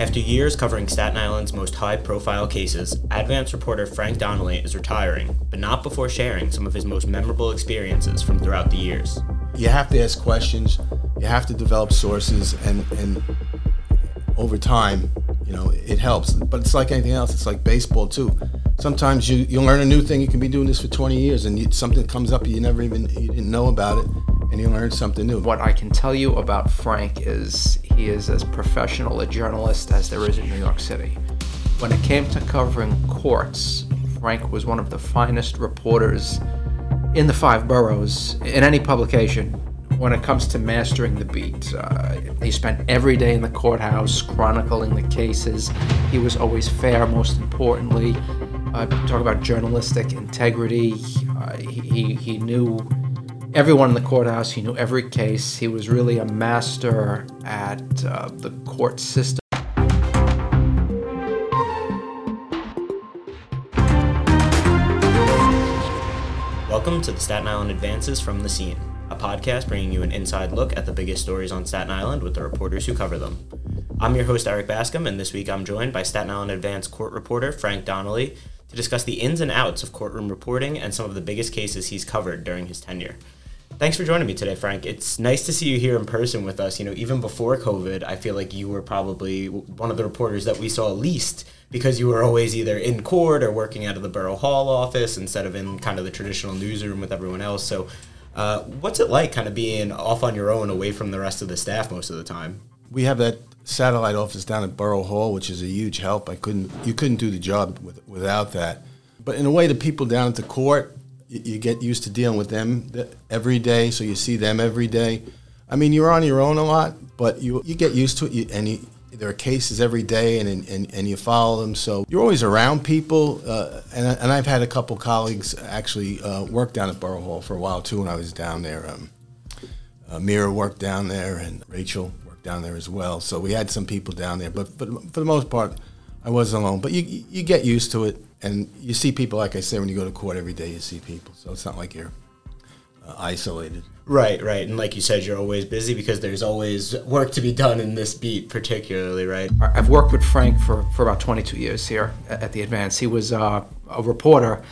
After years covering Staten Island's most high profile cases, Advance reporter Frank Donnelly is retiring, but not before sharing some of his most memorable experiences from throughout the years. You have to ask questions, you have to develop sources, and, and over time, you know, it helps. But it's like anything else, it's like baseball too. Sometimes you, you learn a new thing, you can be doing this for 20 years, and you, something comes up you never even you didn't know about it, and you learn something new. What I can tell you about Frank is he is as professional a journalist as there is in New York City. When it came to covering courts, Frank was one of the finest reporters in the five boroughs in any publication when it comes to mastering the beat. Uh, he spent every day in the courthouse chronicling the cases. He was always fair, most importantly. Uh, talk about journalistic integrity. Uh, he, he knew everyone in the courthouse. He knew every case. He was really a master at uh, the court system. Welcome to the Staten Island Advances from the Scene, a podcast bringing you an inside look at the biggest stories on Staten Island with the reporters who cover them. I'm your host, Erik Bascome, and this week I'm joined by Staten Island Advance court reporter Frank Donnelly to discuss the ins and outs of courtroom reporting and some of the biggest cases he's covered during his tenure. Thanks for joining me today, Frank. It's nice to see you here in person with us. You know, even before COVID, I feel like you were probably one of the reporters that we saw least because you were always either in court or working out of the Borough Hall office instead of in kind of the traditional newsroom with everyone else. So, uh, what's it like kind of being off on your own away from the rest of the staff most of the time? We have that satellite office down at Borough Hall, which is a huge help. I couldn't, you couldn't do the job with, without that. But in a way, the people down at the court, you, get used to dealing with them every day, so you see them every day. I mean, you're on your own a lot, but you you get used to it, you, and you, there are cases every day, and, and and you follow them. So you're always around people, uh, and and I've had a couple colleagues actually uh, work down at Borough Hall for a while too when I was down there. Um, uh, Mira worked down there, and Rachel worked down there as well. So we had some people down there, but for, for the most part, I was alone. But you you get used to it, and you see people. Like I said, when you go to court every day, you see people. So it's not like you're uh, isolated. Right, right. And like you said, you're always busy because there's always work to be done in this beat, particularly, right? I've worked with Frank for, for about 22 years here at the Advance. He was uh, a reporter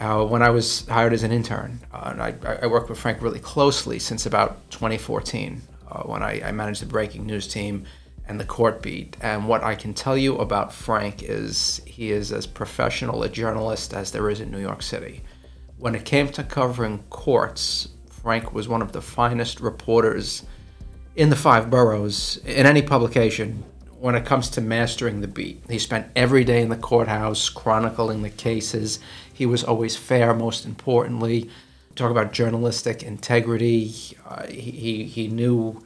uh, when I was hired as an intern. Uh, and I, I, worked with Frank really closely since about 2014 uh, when I, I managed the breaking news team and the court beat. And what I can tell you about Frank is he is as professional a journalist as there is in New York City. When it came to covering courts, Frank was one of the finest reporters in the five boroughs in any publication when it comes to mastering the beat. He spent every day in the courthouse chronicling the cases. He was always fair, most importantly. Talk about journalistic integrity. Uh, he, he knew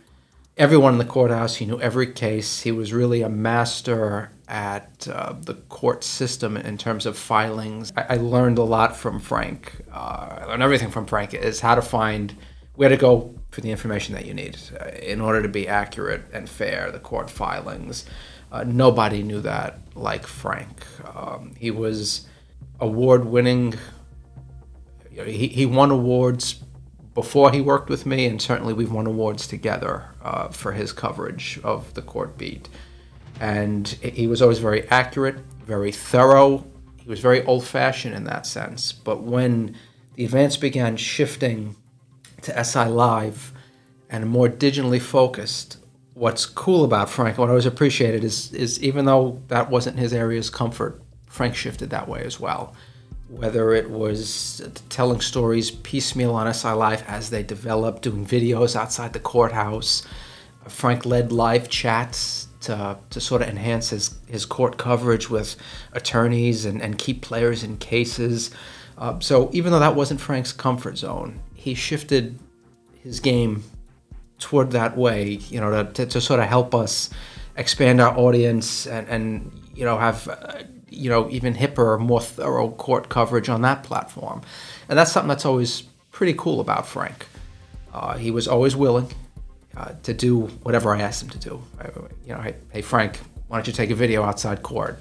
everyone in the courthouse, he knew every case. He was really a master at uh, the court system in terms of filings. I, I learned a lot from Frank. Uh, I learned everything from Frank is how to find where to go for the information that you need uh, in order to be accurate and fair. The court filings. Uh, nobody knew that like Frank. Um, he was award-winning. He, he won awards before he worked with me, and certainly we've won awards together uh, for his coverage of the court beat and he was always very accurate, very thorough. He was very old fashioned in that sense. But when the events began shifting to SI Live and more digitally focused, what's cool about Frank, what I always appreciated is, is even though that wasn't his area's comfort, Frank shifted that way as well. Whether it was telling stories piecemeal on SI Live as they developed, doing videos outside the courthouse, Frank led live chats to, to sort of enhance his, his court coverage with attorneys and, and keep players in cases. Uh, so even though that wasn't Frank's comfort zone, he shifted his game toward that way, you know, to, to, to sort of help us expand our audience and, and you know, have, uh, you know, even hipper, more thorough court coverage on that platform. And that's something that's always pretty cool about Frank. Uh, he was always willing uh, to do whatever I asked him to do. I, you know, hey, hey, Frank, why don't you take a video outside court?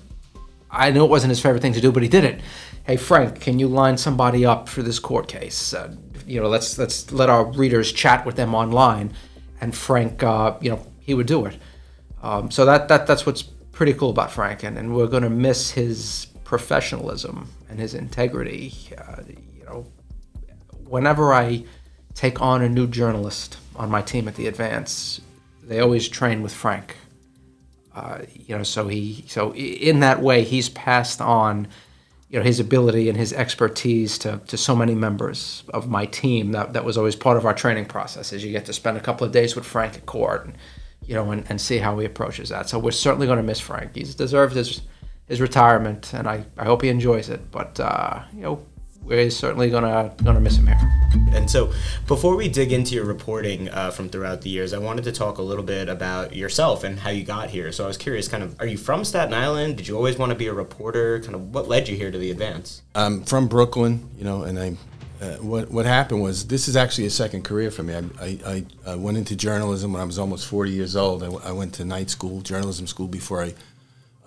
I knew it wasn't his favorite thing to do, but he did it. Hey, Frank, can you line somebody up for this court case? Uh, you know, let's let's let our readers chat with them online. And Frank, uh, you know, he would do it. Um, so that that that's what's pretty cool about Franken, and, we're going to miss his professionalism and his integrity. Uh, you know, whenever I take on a new journalist on my team at the Advance, they always train with Frank. Uh, you know, so he so in that way he's passed on, you know, his ability and his expertise to, to so many members of my team. That that was always part of our training process. Is you get to spend a couple of days with Frank at court, and you know, and, and see how he approaches that. So we're certainly going to miss Frank. He's deserved his his retirement, and I, I hope he enjoys it. But uh, you know, we're certainly gonna gonna miss him here. And so, before we dig into your reporting uh, from throughout the years, I wanted to talk a little bit about yourself and how you got here. So I was curious, kind of, are you from Staten Island? Did you always want to be a reporter? Kind of, what led you here to the Advance? I'm from Brooklyn, you know, and I. Uh, what what happened was this is actually a second career for me. I, I, I went into journalism when I was almost 40 years old. I, I went to night school, journalism school, before I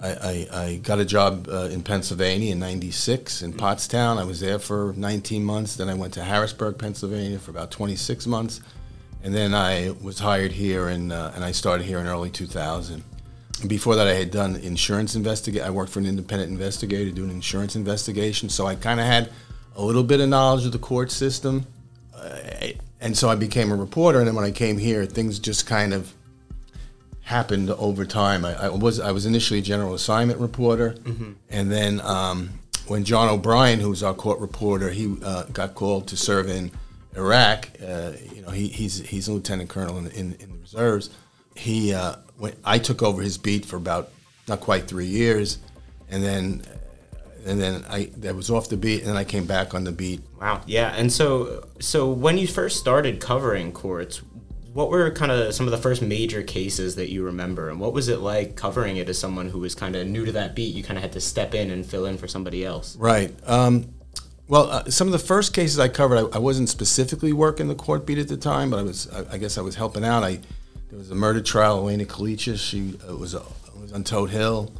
I, I, got a job uh, in Pennsylvania in '96 in Pottstown. I was there for 19 months. Then I went to Harrisburg, Pennsylvania, for about 26 months, and then I was hired here, in, uh, and I started here in early 2000. And before that, I had done insurance investigate. I worked for an independent investigator doing insurance investigation, so I kind of had a little bit of knowledge of the court system, uh, and so I became a reporter. And then when I came here, things just kind of happened over time. I, I, was I was initially a general assignment reporter, mm-hmm. and then um, when John O'Brien, who was our court reporter, he uh, got called to serve in Iraq. Uh, you know, he, he's he's a lieutenant colonel in, in, in the reserves. He uh, when I took over his beat for about not quite three years, and then and then I that was off the beat, and then I came back on the beat. Wow, yeah. And so so when you first started covering courts, what were kind of some of the first major cases that you remember, and what was it like covering it as someone who was kind of new to that beat? You kind of had to step in and fill in for somebody else. Right. Um, well, uh, some of the first cases I covered, I, I, wasn't specifically working the court beat at the time, but I was. I, I guess I was helping out. I there was a murder trial. Elena Kalichis, she uh, was uh, was on Todt Hill.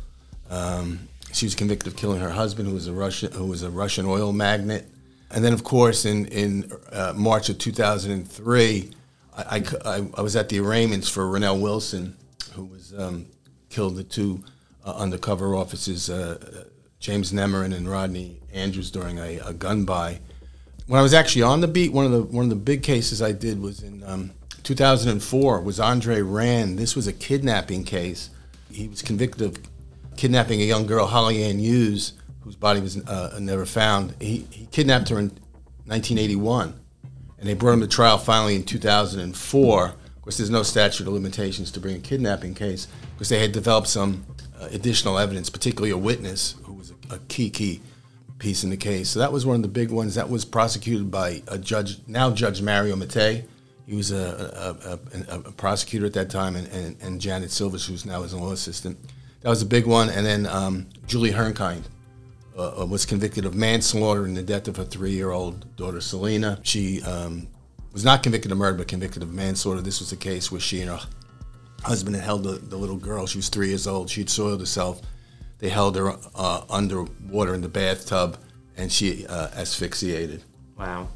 Um, she was convicted of killing her husband, who was a Russian who was a Russian oil magnate. And then, of course, in in uh, March of 2003, I, I, I, was at the arraignments for Ronell Wilson, who was um, killed. The two uh, undercover officers, uh, James Nemorin and Rodney Andrews, during a, a, gun buy. When I was actually on the beat, one of the one of the big cases I did was in um, 2004. Was Andre Rand? This was a kidnapping case. He was convicted of kidnapping a young girl, Holly Ann Hughes, whose body was uh, never found. He, he kidnapped her in 1981 and they brought him to trial finally in 2004. Of course, there's no statute of limitations to bring a kidnapping case because they had developed some uh, additional evidence, particularly a witness who was a, a, key key piece in the case. So that was one of the big ones. That was prosecuted by a judge, now Judge Mario Mattei. He was a, a, a prosecutor at that time, and, and, and, Janet Silvers, who's now his law assistant. That was a big one. And then um, Julie Hernkind uh, was convicted of manslaughter in the death of her three-year-old daughter Selena. She um, was not convicted of murder, but convicted of manslaughter. This was a case where she and her husband had held the, the little girl. She was three years old. She had soiled herself. They held her uh, underwater in the bathtub, and she uh, asphyxiated. Wow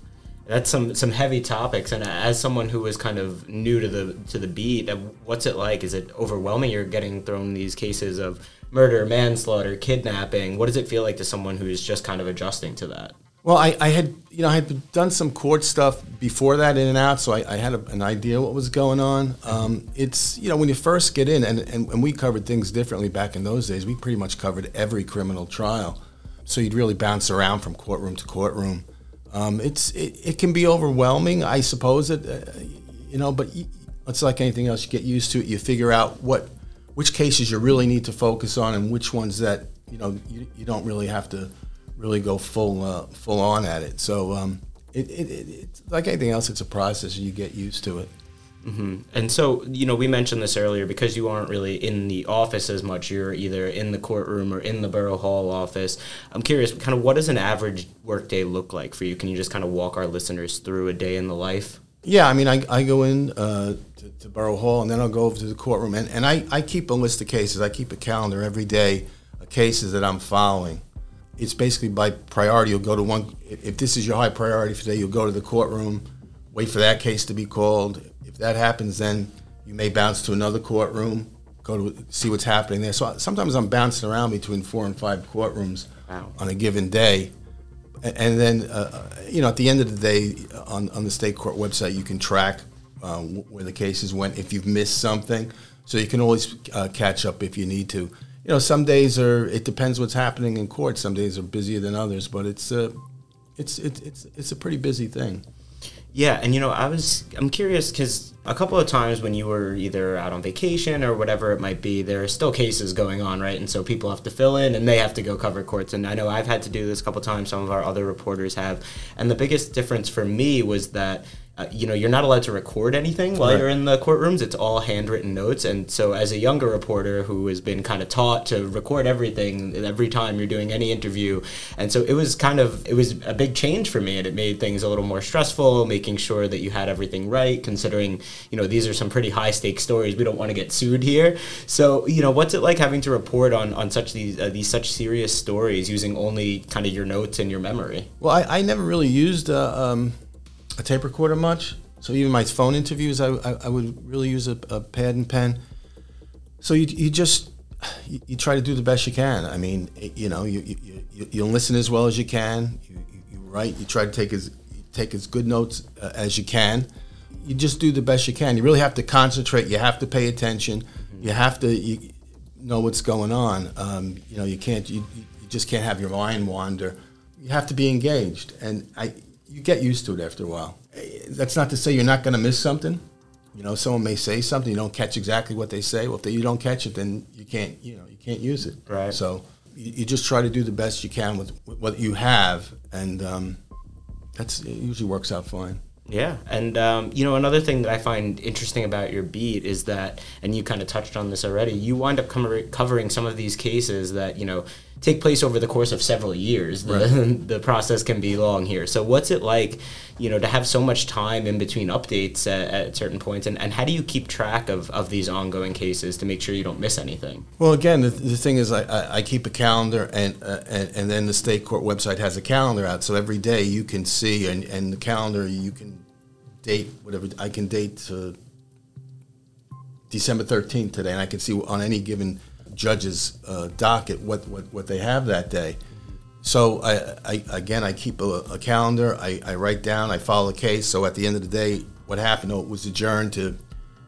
that's some some heavy topics. And as someone who is kind of new to the to the beat what's it like? Is it overwhelming? You're getting thrown these cases of murder manslaughter kidnapping. What does it feel like to someone who is just kind of adjusting to that? Well I, I had you know i had done some court stuff before that in and out so i, I had a, an idea what was going on. Um, it's you know when you first get in and, and, and we covered things differently back in those days we pretty much covered every criminal trial. So you'd really bounce around from courtroom to courtroom um, it's it, it, can be overwhelming, I suppose. It uh, you know, but it's like anything else. You get used to it. You figure out what which cases you really need to focus on, and which ones that you know you, you don't really have to really go full uh, full on at it. So um, it, it, it's like anything else. It's a process, you get used to it. Mm-hmm. And so, you know, we mentioned this earlier because you aren't really in the office as much. You're either in the courtroom or in the borough hall office. I'm curious, kind of, what does an average workday look like for you? Can you just kind of walk our listeners through a day in the life? Yeah, I mean, I, I go in uh, to, to, Borough Hall and then I'll go over to the courtroom. And, and I, I keep a list of cases. I keep a calendar every day of cases that I'm following. It's basically by priority. You'll go to one, if this is your high priority for today, you'll go to the courtroom, wait for that case to be called If that happens, then you may bounce to another courtroom. go to see what's happening there. So sometimes I'm bouncing around between four and five courtrooms Wow. on a given day. And then, uh, you know, at the end of the day, on, on the state court website, you can track uh, where the cases went if you've missed something. So you can always uh, catch up if you need to. You know, some days are, it depends what's happening in court. Some days are busier than others, but it's, uh, it's, it's, it's, it's a pretty busy thing. Yeah, and you know, I was I'm curious because a couple of times when you were either out on vacation or whatever it might be, there are still cases going on, right? And so people have to fill in and they have to go cover courts. And I know I've had to do this a couple of times. Some of our other reporters have. And the biggest difference for me was that. Uh, you know, you're not allowed to record anything while Right. you're in the courtrooms. It's all handwritten notes. And so, as a younger reporter who has been kind of taught to record everything every time you're doing any interview, and so it was kind of it was a big change for me, and it made things a little more stressful, making sure that you had everything right. Considering, you know, these are some pretty high stakes stories. We don't want to get sued here. So, you know, what's it like having to report on on such these uh, these such serious stories using only kind of your notes and your memory? Well, I, I never really used a, um, a tape recorder much. So even my phone interviews, I, I, I would really use a, a pad and pen. So you, you just you, you try to do the best you can. I mean, it- you know, you, you, you, you listen as well as you can. You, you, write. You try to take as take as good notes uh, as you can. You just do the best you can. You really have to concentrate. You have to pay attention. You have to you, know what's going on. Um, you know, you can't. You you just can't have your mind wander. You have to be engaged, and I you get used to it after a while. Eh, That's not to say you're not going to miss something. You know, someone may say something you don't catch exactly what they say. Well, if they, you don't catch it, then you can't. You know, you can't use it. Right. So you, you just try to do the best you can with, with what you have, and um, that's it usually works out fine. Yeah, and um, you know another thing that I find interesting about your beat is that, and you kind of touched on this already. You wind up cover- covering some of these cases that you know take place over the course of several years. The, the process can be long here. So what's it like, you know, to have so much time in between updates at, at certain points, and, and how do you keep track of, of these ongoing cases to make sure you don't miss anything? Well, again, the, the thing is, I, I, I keep a calendar, and, uh, and and then the state court website has a calendar out, so every day you can see, and, and the calendar you can date whatever I can date to December thirteenth today, and I can see on any given judge's uh, docket what, what, what they have that day. So I, I again, I keep a, a calendar. I, I write down. I follow the case. So at the end of the day, what happened? Oh, it was adjourned to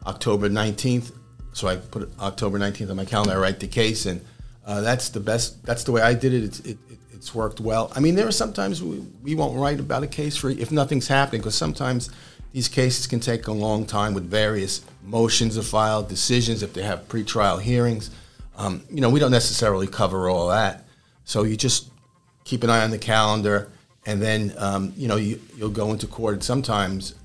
October nineteenth. So I put October nineteenth on my calendar. I write the case, and uh, that's the best. That's the way I did it. It's, it, it it's worked well. I mean, there are sometimes we, we won't write about a case for if nothing's happening because sometimes these cases can take a long time with various motions are filed, decisions if they have pretrial hearings. Um, you know, we don't necessarily cover all that. So you just keep an eye on the calendar, and then um, you know you, you'll go into court sometimes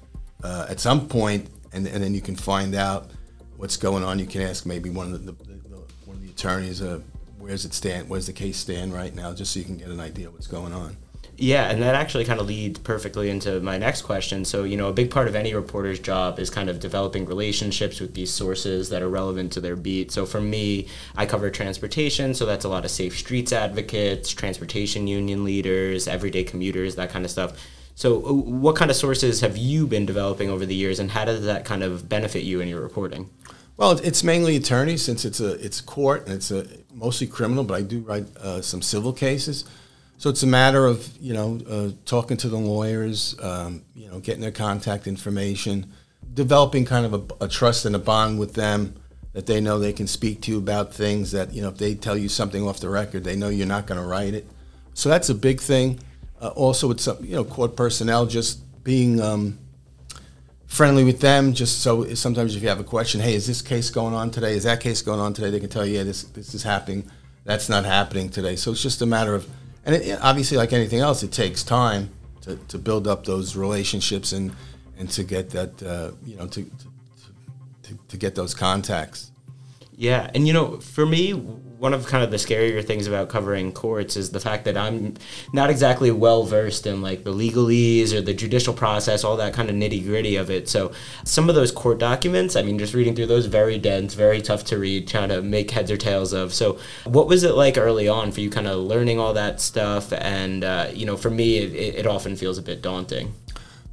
uh, at some point, and, and then you can find out what's going on. You can ask maybe one of the, the, the one of the attorneys, uh, where's it stand, where's the case stand right now, just so you can get an idea what's going on. Yeah, and that actually kind of leads perfectly into my next question. So, you know, a big part of any reporter's job is kind of developing relationships with these sources that are relevant to their beat. So, for me, I cover transportation, so that's a lot of safe streets advocates, transportation union leaders, everyday commuters, that kind of stuff. So, uh, what kind of sources have you been developing over the years, and how does that kind of benefit you in your reporting? Well, it's mainly attorneys since it's a it's court and it's a mostly criminal, but I do write uh, some civil cases. So it's a matter of you know uh, talking to the lawyers, um, you know, getting their contact information, developing kind of a, a trust and a bond with them that they know they can speak to you about things that you know if they tell you something off the record, they know you're not going to write it. So that's a big thing. Uh, also, some you know court personnel just being um, friendly with them. Just so sometimes if you have a question, hey, is this case going on today? Is that case going on today? They can tell you, yeah, this this is happening. That's not happening today. So it's just a matter of, and it, obviously, like anything else, it takes time to, to build up those relationships and and to get that uh, you know to, to to to get those contacts. Yeah, and you know, for me, one of kind of the scarier things about covering courts is the fact that I'm not exactly well versed in like the legalese or the judicial process, all that kind of nitty gritty of it. So some of those court documents, I mean, just reading through those, very dense, very tough to read, trying to make heads or tails of. So what was it like early on for you, kind of learning all that stuff? And uh, you know, for me, it, it often feels a bit daunting.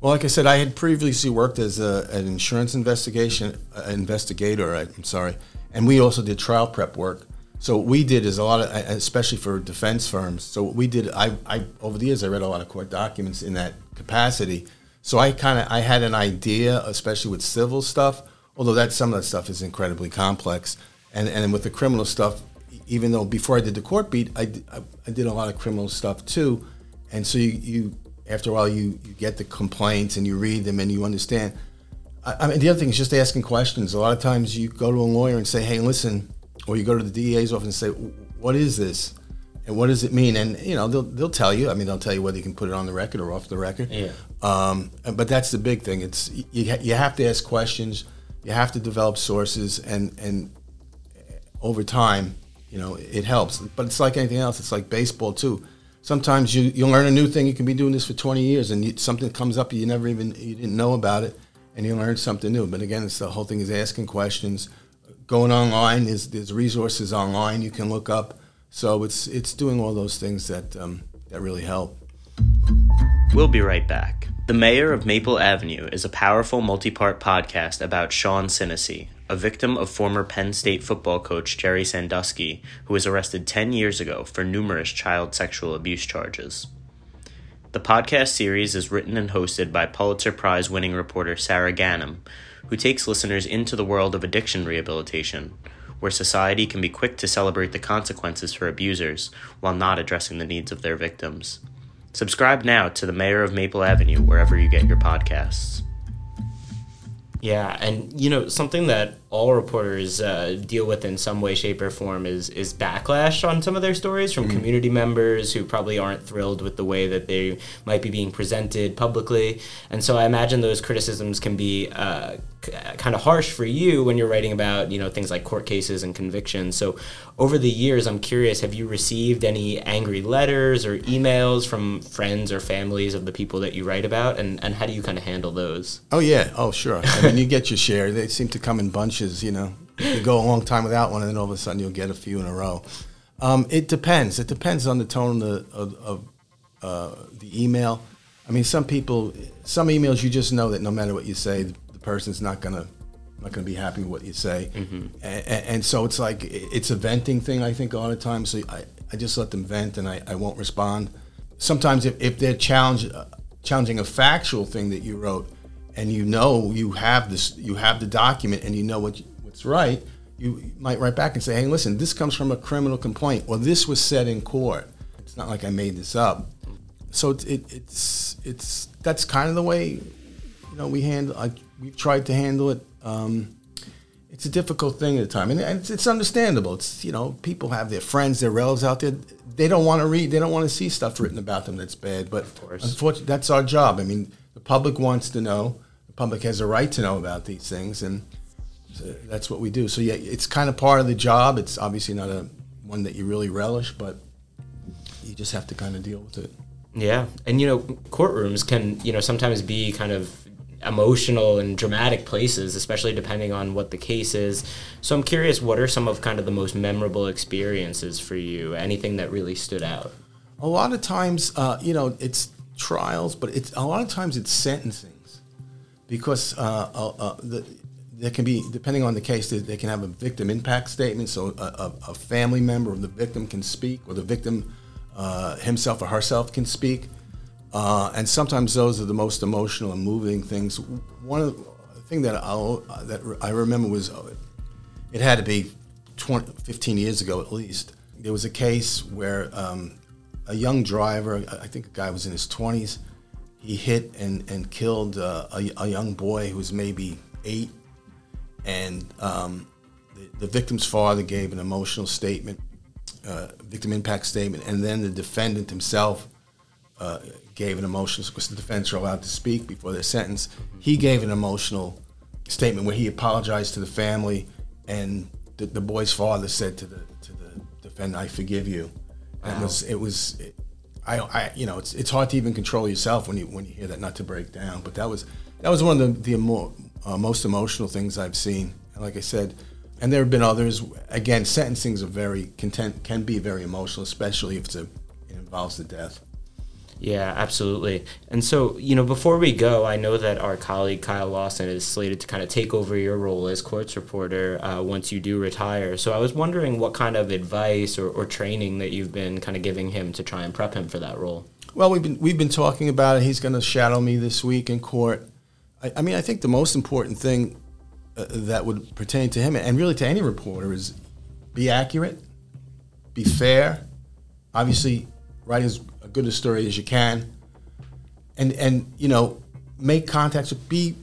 Well, like I said, I had previously worked as a, an insurance investigation uh, investigator. I- I'm sorry, and we also did trial prep work. So what we did is a lot of, especially for defense firms. So what we did, I, I over the years I read a lot of court documents in that capacity. So I kind of I had an idea, especially with civil stuff. Although that some of that stuff is incredibly complex, and and with the criminal stuff, even though before I did the court beat, I, I, I did a lot of criminal stuff too, and so you, you after a while you, you get the complaints and you read them and you understand. I, I mean the other thing is just asking questions. A lot of times you go to a lawyer and say, hey, listen, or you go to the DEA's office and say, what is this? And what does it mean? And you know they'll they'll tell you. I mean they'll tell you whether you can put it on the record or off the record. Yeah. Um, but that's the big thing. It's you, you have to ask questions. You have to develop sources, and and over time, you know, it helps. But it's like anything else. It's like baseball too. Sometimes you you learn a new thing. You can be doing this for 20 years, and you, something comes up you never even you didn't know about it, and you learn something new. But again, it's the whole thing is asking questions. Going online, there's there's resources online you can look up. So it's it's doing all those things that um, that really help. We'll be right back. The Mayor of Maple Avenue is a powerful multi part podcast about Sean Sinisi, a victim of former Penn State football coach Jerry Sandusky, who was arrested 10 years ago for numerous child sexual abuse charges. The podcast series is written and hosted by Pulitzer Prize winning reporter Sara Ganim, who takes listeners into the world of addiction rehabilitation, where society can be quick to celebrate the consequences for abusers while not addressing the needs of their victims. Subscribe now to the Mayor of Maple Avenue wherever you get your podcasts. Yeah, and you know something that all reporters uh, deal with in some way, shape, or form is is backlash on some of their stories from mm. community members who probably aren't thrilled with the way that they might be being presented publicly, and so I imagine those criticisms can be uh, kind of harsh for you when you're writing about you know things like court cases and convictions. So over the years, I'm curious: have you received any angry letters or emails from friends or families of the people that you write about, and and how do you kind of handle those? Oh yeah, oh sure. I mean, you get your share. They seem to come in bunches. You know, you go a long time without one, and then all of a sudden you'll get a few in a row. Um, it depends. It depends on the tone of, the, of, of uh, the email. I mean, some people, some emails you just know that no matter what you say, the person's not gonna not gonna be happy with what you say, mm-hmm. and, and, so it's like it's a venting thing. I think a lot of times, so I, I just let them vent and I, I won't respond. Sometimes if, if they're challenge, uh, challenging a factual thing that you wrote, and you know you have this, you have the document, and you know what what's right, you might write back and say, hey, listen, this comes from a criminal complaint, or this was said in court. It's not like I made this up. So it, it, it's it's that's kind of the way you know we handle. We've tried to handle it. Um, it's a difficult thing at the time, and it's, it's, understandable. It's you know people have their friends, their relatives out there. They don't want to read. They don't want to see stuff written about them that's bad. But of unfortunately, that's our job. I mean, the public wants to know. Public has a right to know about these things, and so that's what we do. So yeah, it's kind of part of the job. It's obviously not a one that you really relish, but you just have to kind of deal with it. Yeah, and you know, courtrooms can you know sometimes be kind of emotional and dramatic places, especially depending on what the case is. So I'm curious, what are some of kind of the most memorable experiences for you? Anything that really stood out? A lot of times, uh, you know, it's trials, but it's a lot of times it's sentencings because uh, uh, uh the, there can be, depending on the case, they, they can have a victim impact statement. So a, a, a, family member of the victim can speak, or the victim uh, himself or herself can speak. Uh, and sometimes those are the most emotional and moving things. One of the thing that I that I remember was uh, it had to be 20, 15 years ago at least. There was a case where um, a young driver, I think a guy was in his 20s, he hit and, and killed uh, a, a, young boy who was maybe eight. And um, the, the, victim's father gave an emotional statement, uh, victim impact statement, and then the defendant himself uh, gave an emotional, because the defense are allowed to speak before their sentence. He gave an emotional statement where he apologized to the family, and the, the boy's father said to the to the defendant, "I forgive you." And wow. it was it was. It, I, I, you know, it's, it's hard to even control yourself when you when you hear that, not to break down. But that was that was one of the, the more, uh, most emotional things I've seen. And like I said, and there have been others. Again, sentencings are very content can be very emotional, especially if it's a, it involves the death. Yeah, absolutely. And so, you know, before we go, I know that our colleague Kyle Lawson is slated to kind of take over your role as courts reporter uh, once you do retire. So I was wondering what kind of advice or, or training that you've been kind of giving him to try and prep him for that role. Well, we've been we've been talking about it. He's going to shadow me this week in court. I, I mean, I think the most important thing uh, that would pertain to him and really to any reporter is be accurate, be fair. Obviously, writing as good a story as you can, and and you know, make contacts. Be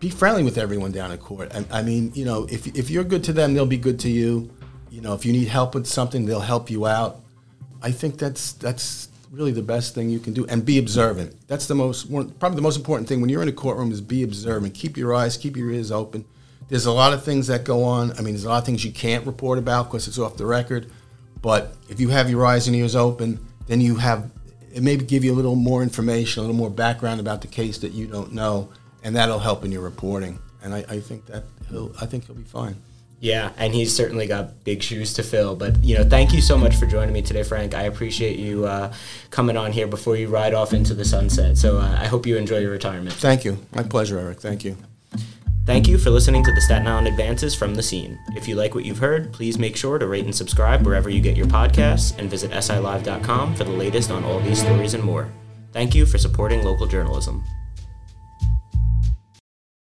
be friendly with everyone down in court. I, I mean, you know, if if you're good to them, they'll be good to you. You know, if you need help with something, they'll help you out. I think that's that's really the best thing you can do, and be observant. That's the most probably the most important thing when you're in a courtroom is be observant. Keep your eyes, keep your ears open. There's a lot of things that go on. I mean, there's a lot of things you can't report about because it's off the record. But if you have your eyes and ears open, then you have it maybe give you a little more information, a little more background about the case that you don't know, and that'll help in your reporting. And I, I think that he'll I think he'll be fine. Yeah, and he's certainly got big shoes to fill. But you know, thank you so much for joining me today, Frank. I appreciate you uh, coming on here before you ride off into the sunset. So uh, I hope you enjoy your retirement. Thank you. My pleasure, Erik. Thank you. Thank you for listening to the Staten Island Advances from the Scene. If you like what you've heard, please make sure to rate and subscribe wherever you get your podcasts and visit silive.com for the latest on all these stories and more. Thank you for supporting local journalism.